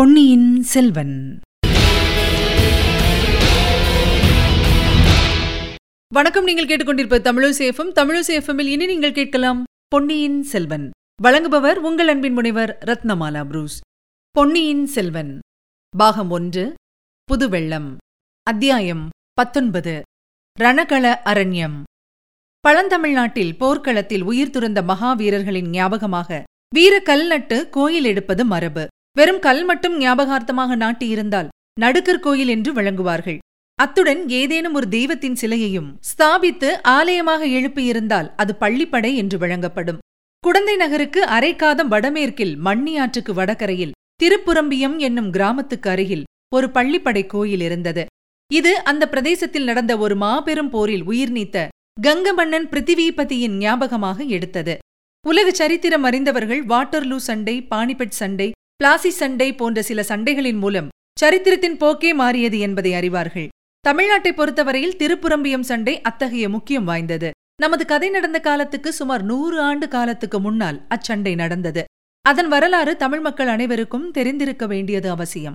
பொன்னியின் செல்வன். வணக்கம் நீங்கள் கேட்டுக்கொண்டிருப்ப தமிழசேஃபம் தமிழசேஃபமில் இனி நீங்கள் கேட்கலாம் பொன்னியின் செல்வன். வழங்குபவர் உங்கள் அன்பின் முனைவர் ரத்னமாலா புரூஸ். பொன்னியின் செல்வன். பாகம் ஒன்று புதுவெள்ளம். அத்தியாயம் பத்தொன்பது ரணகள அரண்யம். பழந்தமிழ்நாட்டில் போர்க்களத்தில் உயிர் துறந்த மகாவீரர்களின் ஞாபகமாக வீர கல் நட்டு கோயில் எடுப்பது மரபு. வெறும் கல் மட்டும் ஞாபகார்த்தமாக நாட்டியிருந்தால் நடுக்கர் கோயில் என்று வழங்குவார்கள் அத்துடன் ஏதேனும் ஒரு தெய்வத்தின் சிலையையும் ஸ்தாபித்து ஆலயமாக எழுப்பியிருந்தால் அது பள்ளிப்படை என்று வழங்கப்படும் குடந்தை நகருக்கு அரைக்காதம் வடமேற்கில் மண்ணியாற்றுக்கு வடகரையில் திருப்புரம்பியம் என்னும் கிராமத்துக்கு அருகில் ஒரு பள்ளிப்படை கோயில் இருந்தது. இது அந்த பிரதேசத்தில் நடந்த ஒரு மாபெரும் போரில் உயிர் நீத்த கங்கமன்னன் பிருத்திவிபதியின் ஞாபகமாக எடுத்தது. உலக சரித்திரம் அறிந்தவர்கள் வாட்டர்லூ சண்டை பானிபட் சண்டை பிளாசி சண்டை போன்ற சில சண்டைகளின் மூலம் சரித்திரத்தின் போக்கே மாறியது என்பதை அறிவார்கள். தமிழ்நாட்டை பொறுத்தவரையில் திருப்புரம்பியம் சண்டை அத்தகைய முக்கியம் வாய்ந்தது. நமது கதை நடந்த காலத்துக்கு சுமார் நூறு ஆண்டு காலத்துக்கு முன்னால் அச்சண்டை நடந்தது. அதன் வரலாறு தமிழ் மக்கள் அனைவருக்கும் தெரிந்திருக்க வேண்டியது அவசியம்.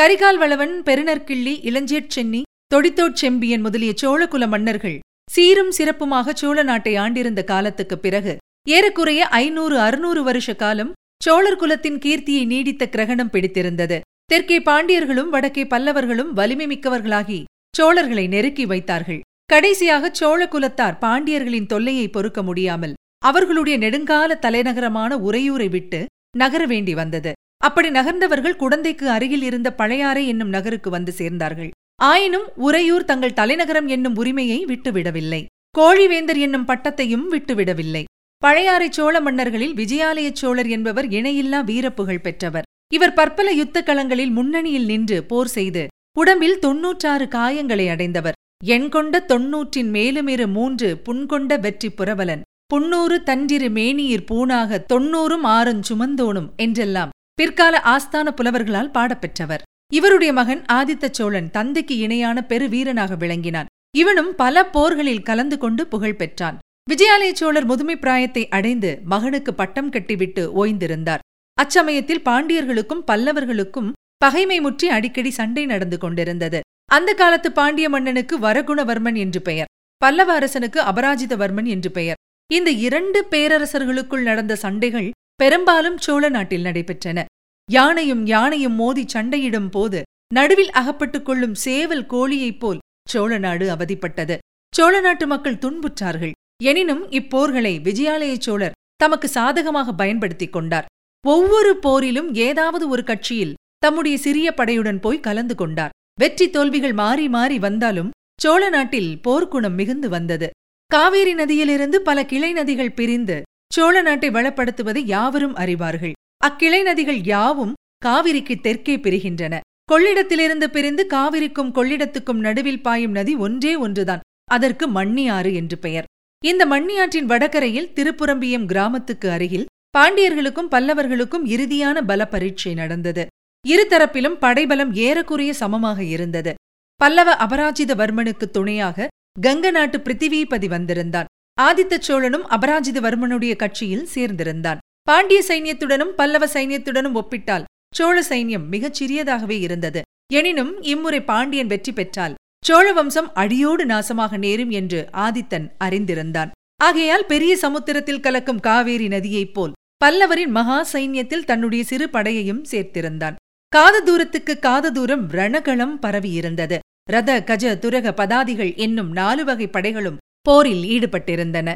கரிகால் வளவன் பெருநற்கிள்ளி இளஞ்சேட் சென்னி தொடித்தோட் செம்பியன் முதலிய சோழகுல மன்னர்கள் சீரும் சிறப்புமாக சோழ நாட்டை ஆண்டிருந்த காலத்துக்குப் பிறகு ஏறக்குறைய ஐநூறு அறுநூறு வருஷ காலம் சோழர் குலத்தின் கீர்த்தியை நீடித்த கிரகணம் பிடித்திருந்தது. தெற்கே பாண்டியர்களும் வடக்கே பல்லவர்களும் வலிமை மிக்கவர்களாகி சோழர்களை நெருக்கி வைத்தார்கள். கடைசியாக சோழ குலத்தார் பாண்டியர்களின் தொல்லையை பொறுக்க முடியாமல் அவர்களுடைய நெடுங்கால தலைநகரமான உறையூரை விட்டு நகர வேண்டி வந்தது. அப்படி நகர்ந்தவர்கள் குடந்தைக்கு அருகில் இருந்த பழையாறை என்னும் நகருக்கு வந்து சேர்ந்தார்கள். ஆயினும் உறையூர் தங்கள் தலைநகரம் என்னும் உரிமையை விட்டுவிடவில்லை. கோழிவேந்தர் என்னும் பட்டத்தையும் விட்டுவிடவில்லை. பழையாறை சோழ மன்னர்களில் விஜயாலய சோழர் என்பவர் இணையில்லா வீரப்புகழ் பெற்றவர். இவர் பற்பல யுத்த களங்களில் முன்னணியில் நின்று போர் செய்து உடம்பில் தொன்னூற்றாறு காயங்களை அடைந்தவர். எண் கொண்ட தொன்னூற்றின் மேலுமிரு மூன்று புண்கொண்ட வெற்றி புரவலன். புன்னூறு தன்றிரு மேனியிற் பூணாக தொன்னூறும் ஆறும் சுமந்தோனும் என்றெல்லாம் பிற்கால ஆஸ்தான புலவர்களால் பாடப்பெற்றவர். இவருடைய மகன் ஆதித்த சோழன் தந்தைக்கு இணையான பெரு வீரனாக விளங்கினான். இவனும் பல போர்களில் கலந்து கொண்டு புகழ் பெற்றான். விஜயாலய சோழர் முதுமை பிராயத்தை அடைந்து மகனுக்கு பட்டம் கட்டிவிட்டு ஓய்ந்திருந்தார். அச்சமயத்தில் பாண்டியர்களுக்கும் பல்லவர்களுக்கும் பகைமை முற்றி அடிக்கடி சண்டை நடந்து கொண்டிருந்தது. அந்த காலத்து பாண்டிய மன்னனுக்கு வரகுணவர்மன் என்று பெயர். பல்லவ அரசனுக்கு அபராஜிதவர்மன் என்று பெயர். இந்த இரண்டு பேரரசர்களுக்குள் நடந்த சண்டைகள் பெரும்பாலும் சோழ நாட்டில் நடைபெற்றன. யானையும் யானையும் மோதி சண்டையிடும் போது நடுவில் அகப்பட்டுக் கொள்ளும் சேவல் கோழியைப் போல் சோழ நாடு அவதிப்பட்டது. சோழ நாட்டு மக்கள் துன்புற்றார்கள். எனினும் இப்போர்களை விஜயாலய சோழர் தமக்கு சாதகமாக பயன்படுத்திக் கொண்டார். ஒவ்வொரு போரிலும் ஏதாவது ஒரு கட்சியில் தம்முடைய சிறிய படையுடன் போய் கலந்து கொண்டார். வெற்றி தோல்விகள் மாறி மாறி வந்தாலும் சோழ நாட்டில் போர்க்குணம் மிகுந்து வந்தது. காவேரி நதியிலிருந்து பல கிளை நதிகள் பிரிந்து சோழ நாட்டை வளப்படுத்துவதை யாவரும் அறிவார்கள். அக்கிளை நதிகள் யாவும் காவிரிக்கு தெற்கே பிரிகின்றன. கொள்ளிடத்திலிருந்து பிரிந்து காவிரிக்கும் கொள்ளிடத்துக்கும் நடுவில் பாயும் நதி ஒன்றே ஒன்றுதான். அதற்கு மண்ணியாறு என்று பெயர். இந்த மண்ணியாற்றின் வடகரையில் திருப்புரம்பியம் கிராமத்துக்கு அருகில் பாண்டியர்களுக்கும் பல்லவர்களுக்கும் இறுதியான பல பரீட்சை நடந்தது. இருதரப்பிலும் படைபலம் ஏறக்குறைய சமமாக இருந்தது. பல்லவ அபராஜிதவர்மனுக்கு துணையாக கங்க நாட்டு பிருத்திவிபதி வந்திருந்தான். ஆதித்த சோழனும் அபராஜிதவர்மனுடைய கட்சியில் சேர்ந்திருந்தான். பாண்டிய சைன்யத்துடனும் பல்லவ சைன்யத்துடனும் ஒப்பிட்டால் சோழ சைன்யம் மிகச் சிறியதாகவே இருந்தது. எனினும் இம்முறை பாண்டியன் வெற்றி பெற்றால் சோழ வம்சம் அடியோடு நாசமாக நேரும் என்று ஆதித்தன் அறிந்திருந்தான். ஆகையால் பெரிய சமுத்திரத்தில் கலக்கும் காவேரி நதியைப் போல் பல்லவரின் மகா சைன்யத்தில் தன்னுடைய சிறு படையையும் சேர்த்திருந்தான். காத தூரத்துக்கு காத தூரம் ரணகளம் பரவியிருந்தது. ரத கஜ துரக பதாதிகள் என்னும் நாலு வகை படைகளும் போரில் ஈடுபட்டிருந்தன.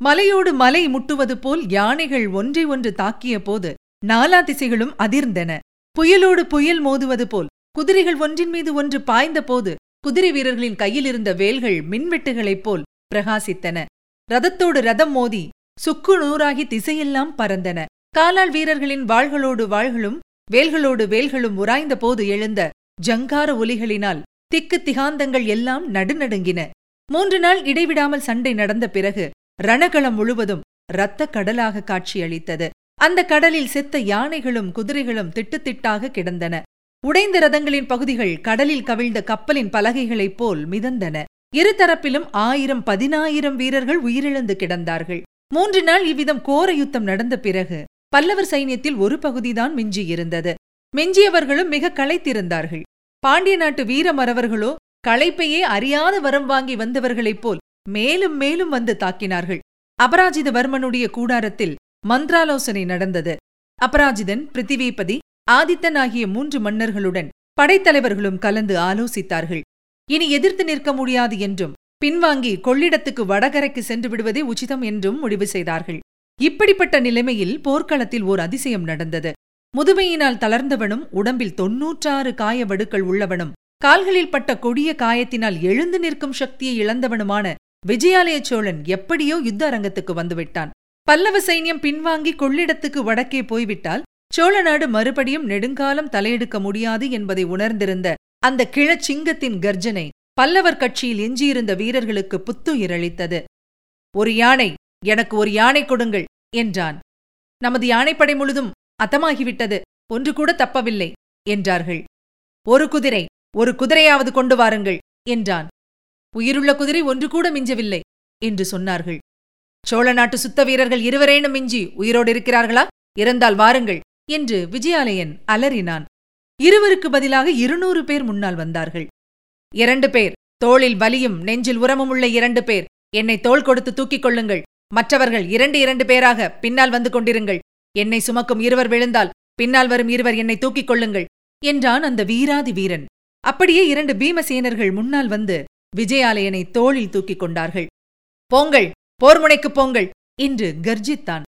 மலையோடு மலை முட்டுவது போல் யானைகள் ஒன்றை ஒன்று தாக்கிய போது நாலா திசைகளும் அதிர்ந்தன. புயலோடு புயல் மோதுவது போல் குதிரைகள் ஒன்றின் மீது ஒன்று பாய்ந்த போது குதிரை வீரர்களின் கையில் இருந்த வேல்கள் மின்வெட்டுகளைப் போல் பிரகாசித்தன. ரதத்தோடு ரதம் மோதி சுக்கு நூறாகி திசையெல்லாம் பறந்தன. காலாள் வீரர்களின் வாள்களோடு வாள்களும் வேல்களோடு வேல்களும் உராய்ந்த போது எழுந்த ஜங்கார ஒலிகளினால் திக்கு திகாந்தங்கள் எல்லாம் நடுநடுங்கின. மூன்று நாள் இடைவிடாமல் சண்டை நடந்த பிறகு ரணகளம் முழுவதும் இரத்த கடலாக காட்சியளித்தது. அந்த கடலில் செத்த யானைகளும் குதிரைகளும் திட்டுத்திட்டாக கிடந்தன. உடைந்த ரதங்களின் பகுதிகள் கடலில் கவிழ்ந்த கப்பலின் பலகைகளைப் போல் மிதந்தன. இருதரப்பிலும் ஆயிரம் பதினாயிரம் வீரர்கள் உயிரிழந்து கிடந்தார்கள். மூன்று நாள் இவ்விதம் கோர யுத்தம் நடந்த பிறகு பல்லவர் சைன்யத்தில் ஒரு பகுதிதான் மிஞ்சியிருந்தது. மிஞ்சியவர்களும் மிக களைத்திருந்தார்கள். பாண்டிய நாட்டு வீரமரவர்களோ களைப்பையே அறியாத வரம் வாங்கி வந்தவர்களைப் போல் மேலும் மேலும் வந்து தாக்கினார்கள். அபராஜிதவர்மனுடைய கூடாரத்தில் மந்திராலோசனை நடந்தது. அபராஜிதன் பிருத்திவிபதி ஆதித்தன் ஆகிய மூன்று மன்னர்களுடன் படைத்தலைவர்களும் கலந்து ஆலோசித்தார்கள். இனி எதிர்த்து நிற்க முடியாது என்றும் பின்வாங்கி கொள்ளிடத்துக்கு வடகரைக்கு சென்று விடுவதே உச்சிதம் என்றும் முடிவு செய்தார்கள். இப்படிப்பட்ட நிலைமையில் போர்க்களத்தில் ஓர் அதிசயம் நடந்தது. முதுமையினால் தளர்ந்தவனும் உடம்பில் தொன்னூற்றாறு காயவடுக்கள் உள்ளவனும் கால்களில் பட்ட கொடிய காயத்தினால் எழுந்து நிற்கும் சக்தியை இழந்தவனுமான விஜயாலய சோழன் எப்படியோ யுத்த அரங்கத்துக்கு வந்துவிட்டான். பல்லவ சைன்யம் பின்வாங்கி கொள்ளிடத்துக்கு வடக்கே போய்விட்டால் சோழ நாடு மறுபடியும் நெடுங்காலம் தலையெடுக்க முடியாது என்பதை உணர்ந்திருந்த அந்த கிழச்சிங்கத்தின் கர்ஜனை பல்லவர் கட்சியில் எஞ்சியிருந்த வீரர்களுக்கு புத்துயிரளித்தது ஒரு யானை எனக்கு ஒரு யானை கொடுங்கள் என்றான். நமது யானைப்படை முழுதும் அத்தமாகிவிட்டது ஒன்று கூட தப்பவில்லை என்றார்கள். ஒரு குதிரை ஒரு குதிரையாவது கொண்டு வாருங்கள் என்றான். உயிருள்ள குதிரை ஒன்று கூட மிஞ்சவில்லை என்று சொன்னார்கள். சோழ நாட்டு சுத்த வீரர்கள் இருவரேனும் மிஞ்சி உயிரோடு இருக்கிறார்களா? இறந்தால் வாருங்கள் என்று விஜயாலயன் அலறினான். இருவருக்கு பதிலாக இருநூறு பேர் முன்னால் வந்தார்கள். இரண்டு பேர் தோளில் வலியும் நெஞ்சில் உரமும் உள்ள இரண்டு பேர் என்னை தோள் கொடுத்து தூக்கிக் கொள்ளுங்கள். மற்றவர்கள் இரண்டு இரண்டு பேராக பின்னால் வந்து கொண்டிருங்கள். என்னை சுமக்கும் இருவர் விழுந்தால் பின்னால் வரும் இருவர் என்னை தூக்கிக் கொள்ளுங்கள் என்றான் அந்த வீராதி வீரன். அப்படியே இரண்டு பீமசேனர்கள் முன்னால் வந்து விஜயாலயனை தோளில் தூக்கிக் கொண்டார்கள். போங்கள் போர்முனைக்குப் போங்கள் என்று கர்ஜித்தான்.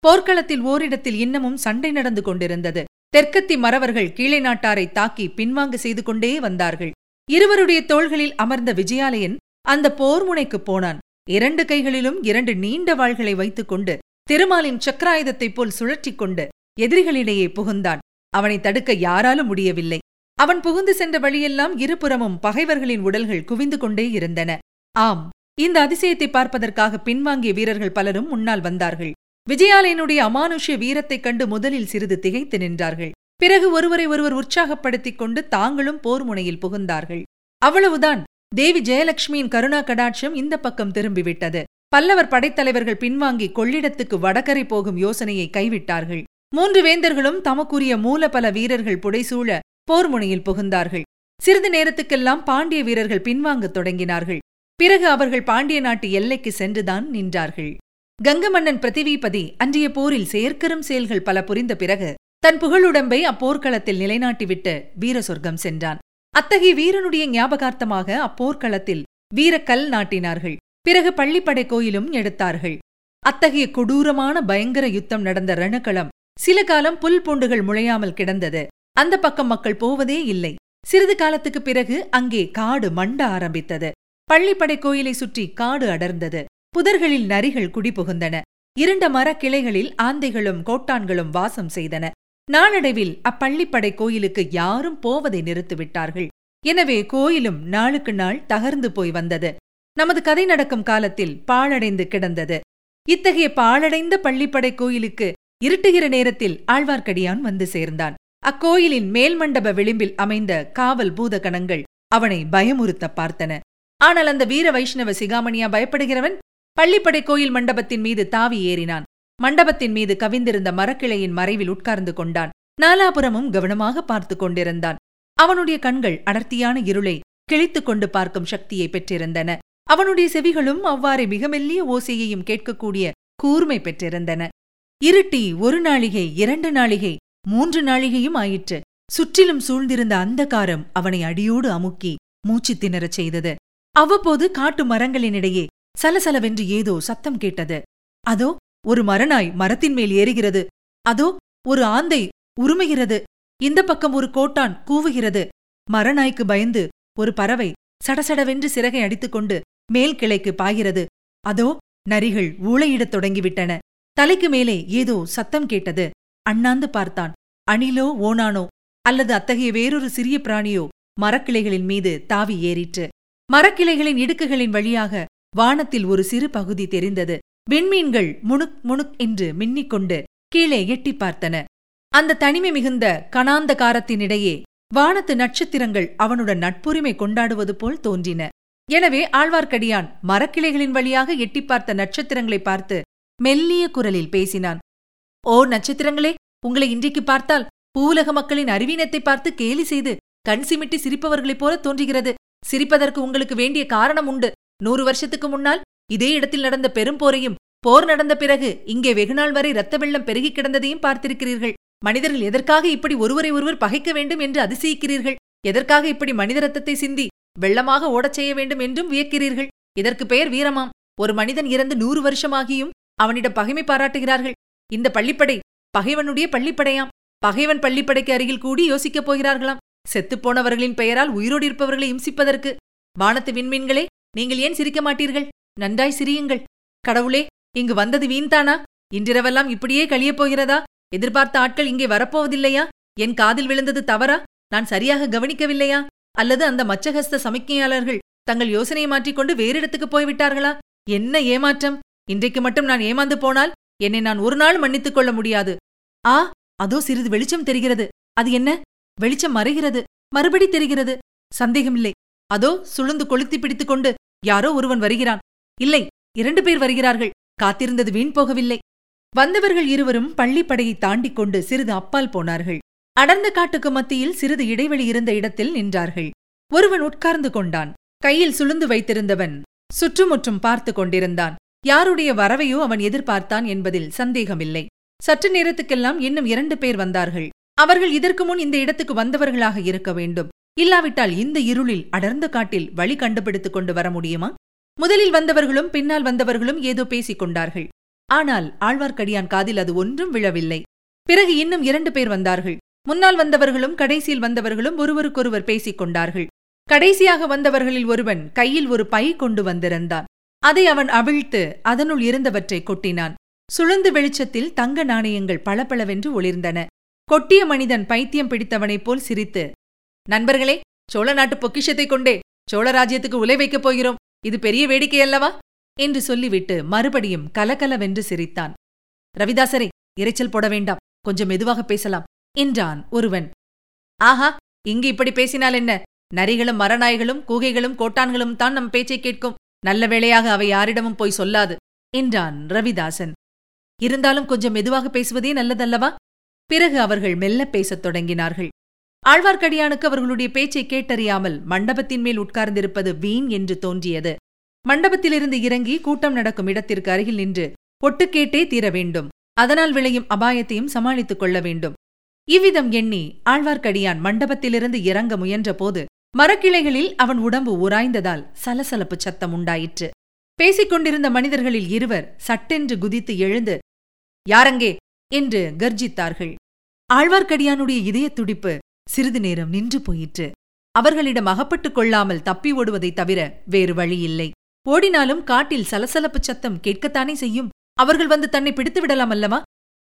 போர்க்களத்தில் ஓரிடத்தில் இன்னமும் சண்டை நடந்து கொண்டிருந்தது. தெற்கத்தி மறவர்கள் கீழே நாட்டாரை தாக்கி பின்வாங்கு செய்து கொண்டே வந்தார்கள். இருவருடைய தோள்களில் அமர்ந்த விஜயாலயன் அந்த போர்முனைக்குப் போனான். இரண்டு கைகளிலும் இரண்டு நீண்ட வாள்களை வைத்துக் கொண்டு திருமாலின் சக்கராயுதத்தைப் போல் சுழற்றிக் கொண்டு எதிரிகளிடையே புகுந்தான். அவனை தடுக்க யாராலும் முடியவில்லை. அவன் புகுந்து சென்ற வழியெல்லாம் இருபுறமும் பகைவர்களின் உடல்கள் குவிந்து கொண்டே இருந்தன. ஆம் இந்த அதிசயத்தை பார்ப்பதற்காக பின்வாங்கிய வீரர்கள் பலரும் முன்னால் வந்தார்கள். விஜயாலயனுடைய அமானுஷ்ய வீரத்தைக் கண்டு முதலில் சிறிது திகைத்து நின்றார்கள். பிறகு ஒருவரை ஒருவர் உற்சாகப்படுத்திக் கொண்டு தாங்களும் போர் முனையில் புகுந்தார்கள். அவ்வளவுதான். தேவி ஜெயலட்சுமியின் கருணா கடாட்சம் இந்த பக்கம் திரும்பிவிட்டது. பல்லவர் படைத்தலைவர்கள் பின்வாங்கி கொள்ளிடத்துக்கு வடகரை போகும் யோசனையை கைவிட்டார்கள். மூன்று வேந்தர்களும் தமக்குரிய மூலபல வீரர்கள் புடைசூழ போர் முனையில் புகுந்தார்கள். சிறிது நேரத்துக்கெல்லாம் பாண்டிய வீரர்கள் பின்வாங்கத் தொடங்கினார்கள். பிறகு அவர்கள் பாண்டிய நாட்டு எல்லைக்கு சென்றுதான் நின்றார்கள். கங்க மன்னன் பிரதிவிபதி அன்றைய போரில் செயற்கரும் செயல்கள் பல புரிந்த பிறகு தன் புகழுடம்பை அப்போர்க்களத்தில் நிலைநாட்டிவிட்டு வீர சொர்க்கம் சென்றான். அத்தகைய வீரனுடைய ஞாபகார்த்தமாக அப்போர்க்களத்தில் வீரக்கல் நாட்டினார்கள். பிறகு பள்ளிப்படை கோயிலும் எடுத்தார்கள். அத்தகைய கொடூரமான பயங்கர யுத்தம் நடந்த ரணக்களம் சில காலம் புல் பூண்டுகள் முளையாமல் கிடந்தது. அந்த பக்கம் மக்கள் போவதே இல்லை. சிறிது காலத்துக்குப் பிறகு அங்கே காடு மண்ட ஆரம்பித்தது. பள்ளிப்படை கோயிலை சுற்றி காடு அடர்ந்தது. புதர்களில் நரிகள் குடிபுகுந்தன. இருண்ட மரக்கிளைகளில் ஆந்தைகளும் கோட்டான்களும் வாசம் செய்தன. நாளடைவில் அப்பள்ளிப்படை கோயிலுக்கு யாரும் போவதை நிறுத்திவிட்டார்கள். எனவே கோயிலும் நாளுக்கு நாள் தகர்ந்து போய் வந்தது. நமது கதை நடக்கும் காலத்தில் பாழடைந்து கிடந்தது. இத்தகைய பாழடைந்த பள்ளிப்படை கோயிலுக்கு இருட்டுகிற நேரத்தில் ஆழ்வார்க்கடியான் வந்து சேர்ந்தான். அக்கோயிலின் மேல் மண்டப விளிம்பில் அமைந்த காவல் பூதகணங்கள் அவனை பயமுறுத்த பார்த்தன. ஆனால் அந்த வீர வைஷ்ணவ சிகாமணியா பயப்படுகிறவன்? பள்ளிப்படை கோயில் மண்டபத்தின் மீது தாவி ஏறினான். மண்டபத்தின் மீது கவிந்திருந்த மரக்கிளையின் மறைவில் உட்கார்ந்து கொண்டான். நாலாபுரமும் கவனமாக பார்த்து கொண்டிருந்தான். அவனுடைய கண்கள் அடர்த்தியான இருளை கிழித்துக் கொண்டு பார்க்கும் சக்தியை பெற்றிருந்தன. அவனுடைய செவிகளும் அவ்வாறே மிக மெல்லிய ஓசையையும் கேட்கக்கூடிய கூர்மை பெற்றிருந்தன. இருட்டி ஒரு நாளிகை இரண்டு நாளிகை மூன்று நாழிகையும் ஆயிற்று. சுற்றிலும் சூழ்ந்திருந்த அந்தகாரம் அவனை அடியோடு அமுக்கி மூச்சு திணறச் செய்தது. அவ்வப்போது காட்டு மரங்களினிடையே சலசலவென்று ஏதோ சத்தம் கேட்டது. அதோ ஒரு மரநாய் மரத்தின் மேல் ஏறுகிறது. அதோ ஒரு ஆந்தை உருமுகிறது. இந்த பக்கம் ஒரு கோட்டான் கூவுகிறது. மரநாய்க்கு பயந்து ஒரு பறவை சடசடவென்று சிறகை அடித்துக்கொண்டு மேல் கிளைக்கு பாய்கிறது. அதோ நரிகள் ஊளையிடத் தொடங்கிவிட்டன. தலைக்கு மேலே ஏதோ சத்தம் கேட்டது. அண்ணாந்து பார்த்தான். அணிலோ ஓனானோ அல்லது அத்தகைய வேறொரு சிறிய பிராணியோ மரக்கிளைகளின் மீது தாவி ஏறிற்று. மரக்கிளைகளின் இடுக்குகளின் வழியாக வானத்தில் ஒரு சிறு பகுதி தெரிந்தது. விண்மீன்கள் முணுக் முணுக் என்று மின்னிக்கொண்டு கீழே எட்டி பார்த்தன. அந்த தனிமை மிகுந்த கணாந்தகாரத்தினிடையே வானத்து நட்சத்திரங்கள் அவனுடன் நட்புரிமை கொண்டாடுவது போல் தோன்றின. எனவே ஆழ்வார்க்கடியான் மரக்கிளைகளின் வழியாக எட்டி பார்த்த நட்சத்திரங்களை பார்த்து மெல்லிய குரலில் பேசினான். ஓ நட்சத்திரங்களே உங்களை இன்றைக்கு பார்த்தால் பூவுலக மக்களின் அறிவீனத்தை பார்த்து கேலி செய்து கண் சிமிட்டி சிரிப்பவர்களைப் போல தோன்றுகிறது. சிரிப்பதற்கு உங்களுக்கு வேண்டிய காரணம் உண்டு. நூறு வருஷத்துக்கு முன்னால் இதே இடத்தில் நடந்த பெரும் போரையும் போர் நடந்த பிறகு இங்கே வெகுநாள் வரை இரத்த வெள்ளம் பெருகிக் கிடந்ததையும் பார்த்திருக்கிறீர்கள். மனிதர்கள் எதற்காக இப்படி ஒருவரை ஒருவர் பகைக்க வேண்டும் என்று அதிசயிக்கிறீர்கள்? எதற்காக இப்படி மனித ரத்தத்தை சிந்தி வெள்ளமாக ஓடச் செய்ய வேண்டும் என்றும் வியக்கிறீர்கள்? இதற்கு பெயர் வீரமாம். ஒரு மனிதன் இறந்து நூறு வருஷமாகியும் அவனிடம் பகைமை பாராட்டுகிறார்கள். இந்த பள்ளிப்படை பகைவனுடைய பள்ளிப்படையாம். பகைவன் பள்ளிப்படைக்கு அருகில் கூடி யோசிக்கப் போகிறார்களாம். செத்துப்போனவர்களின் பெயரால் உயிரோடு இருப்பவர்களை இம்சிப்பதற்கு வானத்து விண்மீன்களே நீங்கள் ஏன் சிரிக்க மாட்டீர்கள்? நன்றாய் சிரியுங்கள். கடவுளே இங்கு வந்தது வீண்தானா? இன்றிரவெல்லாம் இப்படியே கழியப் போகிறதா? எதிர்பார்த்த ஆட்கள் இங்கே வரப்போவதில்லையா? என் காதில் விழுந்தது தவறா? நான் சரியாக கவனிக்கவில்லையா? அல்லது அந்த மச்சகஸ்த சமிக்ஞையாளர்கள் தங்கள் யோசனையை மாற்றிக்கொண்டு வேறு இடத்துக்கு போய்விட்டார்களா? என்ன ஏமாற்றம்? இன்றைக்கு மட்டும் நான் ஏமாந்து போனால் என்னை நான் ஒரு நாள் மன்னித்துக் கொள்ள முடியாது. ஆ அதோ சிறிது வெளிச்சம் தெரிகிறது. அது என்ன? வெளிச்சம் மறைகிறது. மறுபடி தெரிகிறது. சந்தேகமில்லை. அதோ சுழுந்து கொளுத்தி பிடித்துக் கொண்டு யாரோ ஒருவன் வருகிறான். இல்லை இரண்டு பேர் வருகிறார்கள். காத்திருந்தது வீண் போகவில்லை. வந்தவர்கள் இருவரும் பள்ளிப்படையை தாண்டிக் கொண்டு சிறிது அப்பால் போனார்கள். அடர்ந்த காட்டுக்கு மத்தியில் சிறிது இடைவெளி இருந்த இடத்தில் நின்றார்கள். ஒருவன் உட்கார்ந்து கொண்டான். கையில் சுளுந்து வைத்திருந்தவன் சுற்றுமுற்றும் பார்த்து கொண்டிருந்தான். யாருடைய வரவையோ அவன் எதிர்பார்த்தான் என்பதில் சந்தேகமில்லை. சற்று நேரத்துக்கெல்லாம் இன்னும் இரண்டு பேர் வந்தார்கள். அவர்கள் இதற்கு முன் இந்த இடத்துக்கு வந்தவர்களாக இருக்க வேண்டும். இல்லாவிட்டால் இந்த இருளில் அடர்ந்த காட்டில் வழி கண்டுபிடித்துக் கொண்டு வர முடியுமா? முதலில் வந்தவர்களும் பின்னால் வந்தவர்களும் ஏதோ பேசிக் கொண்டார்கள். ஆனால் ஆழ்வார்க்கடியான் காதில் அது ஒன்றும் விழவில்லை. பிறகு இன்னும் இரண்டு பேர் வந்தார்கள். முன்னால் வந்தவர்களும் கடைசியில் வந்தவர்களும் ஒருவருக்கொருவர் பேசிக் கொண்டார்கள். கடைசியாக வந்தவர்களில் ஒருவன் கையில் ஒரு பை கொண்டு வந்திருந்தான். அதை அவன் அவிழ்த்து அதனுள் இருந்தவற்றை கொட்டினான். சுழந்து வெளிச்சத்தில் தங்க நாணயங்கள் பளபளவென்று ஒளிர்ந்தன. கொட்டிய மனிதன் பைத்தியம் பிடித்தவனைப் போல் சிரித்து நண்பர்களே சோழ நாட்டு பொக்கிஷத்தைக் கொண்டே சோழ ராஜ்யத்துக்கு உலை வைக்கப் போகிறோம். இது பெரிய வேடிக்கை அல்லவா? என்று சொல்லிவிட்டு மறுபடியும் கலகலவென்று சிரித்தான். ரவிதாசரே இரைச்சல் போட வேண்டாம். கொஞ்சம் மெதுவாக பேசலாம் என்றான் ஒருவன். ஆஹா இங்கு இப்படி பேசினால் என்ன? நரிகளும் மரநாய்களும் கூகைகளும் கோட்டான்களும் தான் நம் பேச்சைக் கேட்கும். நல்ல வேளையாக அவை யாரிடமும் போய் சொல்லாது என்றான் ரவிதாசன். இருந்தாலும் கொஞ்சம் மெதுவாக பேசுவதே நல்லதல்லவா? பிறகு அவர்கள் மெல்ல பேசத் தொடங்கினார்கள். ஆழ்வார்க்கடியானுக்கு அவர்களுடைய பேச்சை கேட்டறியாமல் மண்டபத்தின் மேல் உட்கார்ந்திருப்பது வீண் என்று தோன்றியது. மண்டபத்திலிருந்து இறங்கி கூட்டம் நடக்கும் இடத்திற்கு அருகில் நின்று ஒட்டுக்கேட்டே தீர வேண்டும். அதனால் விளையும் அபாயத்தையும் சமாளித்துக் கொள்ள வேண்டும். இவ்விதம் எண்ணி ஆழ்வார்க்கடியான் மண்டபத்திலிருந்து இறங்க முயன்றபோது மரக்கிளைகளில் அவன் உடம்பு உராய்ந்ததால் சலசலப்பு சத்தம் உண்டாயிற்று. பேசிக் கொண்டிருந்த மனிதர்களில் இருவர் சட்டென்று குதித்து எழுந்து யாரங்கே என்று கர்ஜித்தார்கள். ஆழ்வார்க்கடியானுடைய இதய துடிப்பு சிறிது நேரம் நின்று போயிற்று. அவர்களிடம் அகப்பட்டுக் கொள்ளாமல் தப்பி ஓடுவதைத் தவிர வேறு வழியில்லை. ஓடினாலும் காட்டில் சலசலப்பு சத்தம் கேட்கத்தானே செய்யும். அவர்கள் வந்து தன்னை பிடித்து விடலாம் அல்லவா?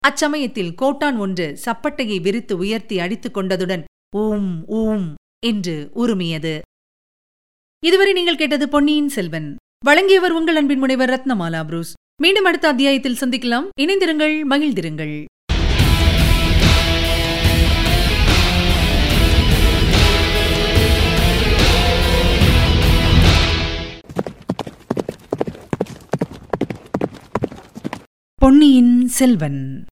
அச்சமயத்தில் கோட்டான் ஒன்று சப்பட்டையை விரித்து உயர்த்தி அடித்துக் கொண்டதுடன் ஊம் ஊம் என்று உருமியது. இதுவரை நீங்கள் கேட்டது பொன்னியின் செல்வன். வழங்கியவர் உங்கள் அன்பின் முனைவர் ரத்னமாலா புரூஸ். மீண்டும் அடுத்த அத்தியாயத்தில் சந்திக்கலாம். இணைந்திருங்கள் மகிழ்ந்திருங்கள். பொன்னியின் செல்வன்.